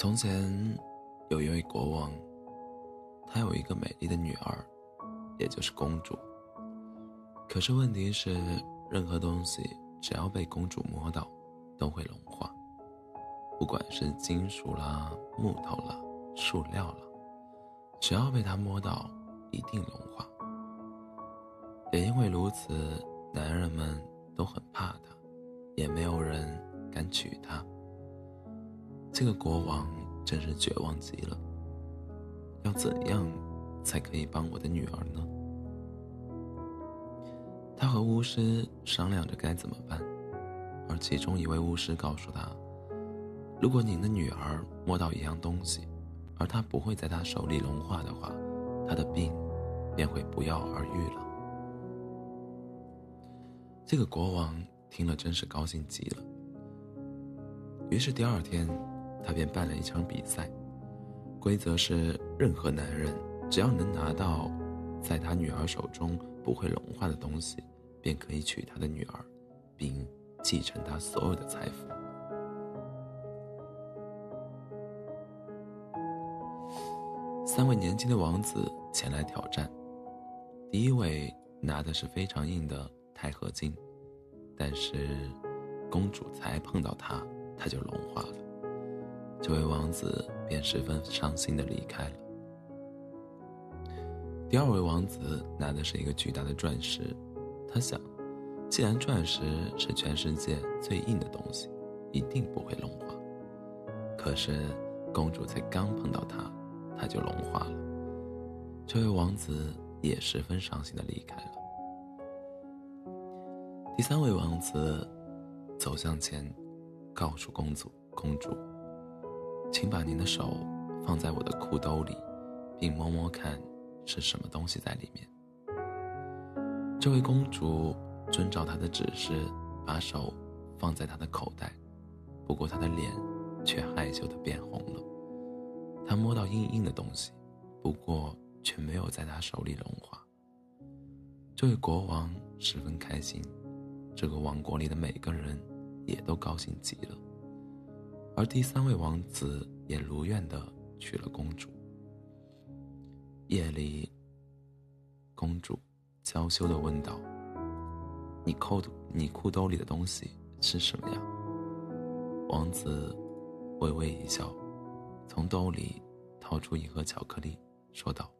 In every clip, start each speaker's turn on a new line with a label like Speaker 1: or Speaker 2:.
Speaker 1: 从前，有一位国王，他有一个美丽的女儿，也就是公主。可是问题是，任何东西只要被公主摸到，都会融化，不管是金属啦、木头啦、塑料啦，只要被她摸到，一定融化。也因为如此，男人们都很怕她，也没有人敢娶她。这个国王真是绝望极了。要怎样才可以帮我的女儿呢？他和巫师商量着该怎么办，而其中一位巫师告诉他：“如果您的女儿摸到一样东西，而她不会在她手里融化的话，她的病便会不药而愈了。”这个国王听了真是高兴极了。于是第二天。他便办了一场比赛，规则是任何男人只要能拿到在他女儿手中不会融化的东西，便可以娶他的女儿，并继承他所有的财富。三位年轻的王子前来挑战，第一位拿的是非常硬的钛合金，但是公主才碰到它，它就融化了。这位王子便十分伤心的离开了。第二位王子拿的是一个巨大的钻石，他想，既然钻石是全世界最硬的东西，一定不会融化。可是公主才刚碰到它，它就融化了。这位王子也十分伤心的离开了。第三位王子走向前，告诉公主：“公主。”请把您的手放在我的裤兜里，并摸摸看是什么东西在里面。这位公主遵照他的指示，把手放在他的口袋，不过她的脸却害羞的变红了。她摸到硬硬的东西，不过却没有在她手里融化。这位国王十分开心，这个王国里的每个人也都高兴极了。而第三位王子也如愿的娶了公主。夜里，公主娇羞的问道：“你扣你裤兜里的东西是什么呀？”王子微微一笑，从兜里掏出一盒巧克力，说道：“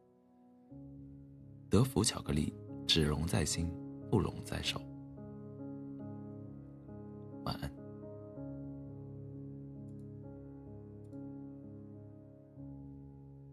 Speaker 1: 德芙巧克力，只融在心，不融在手。”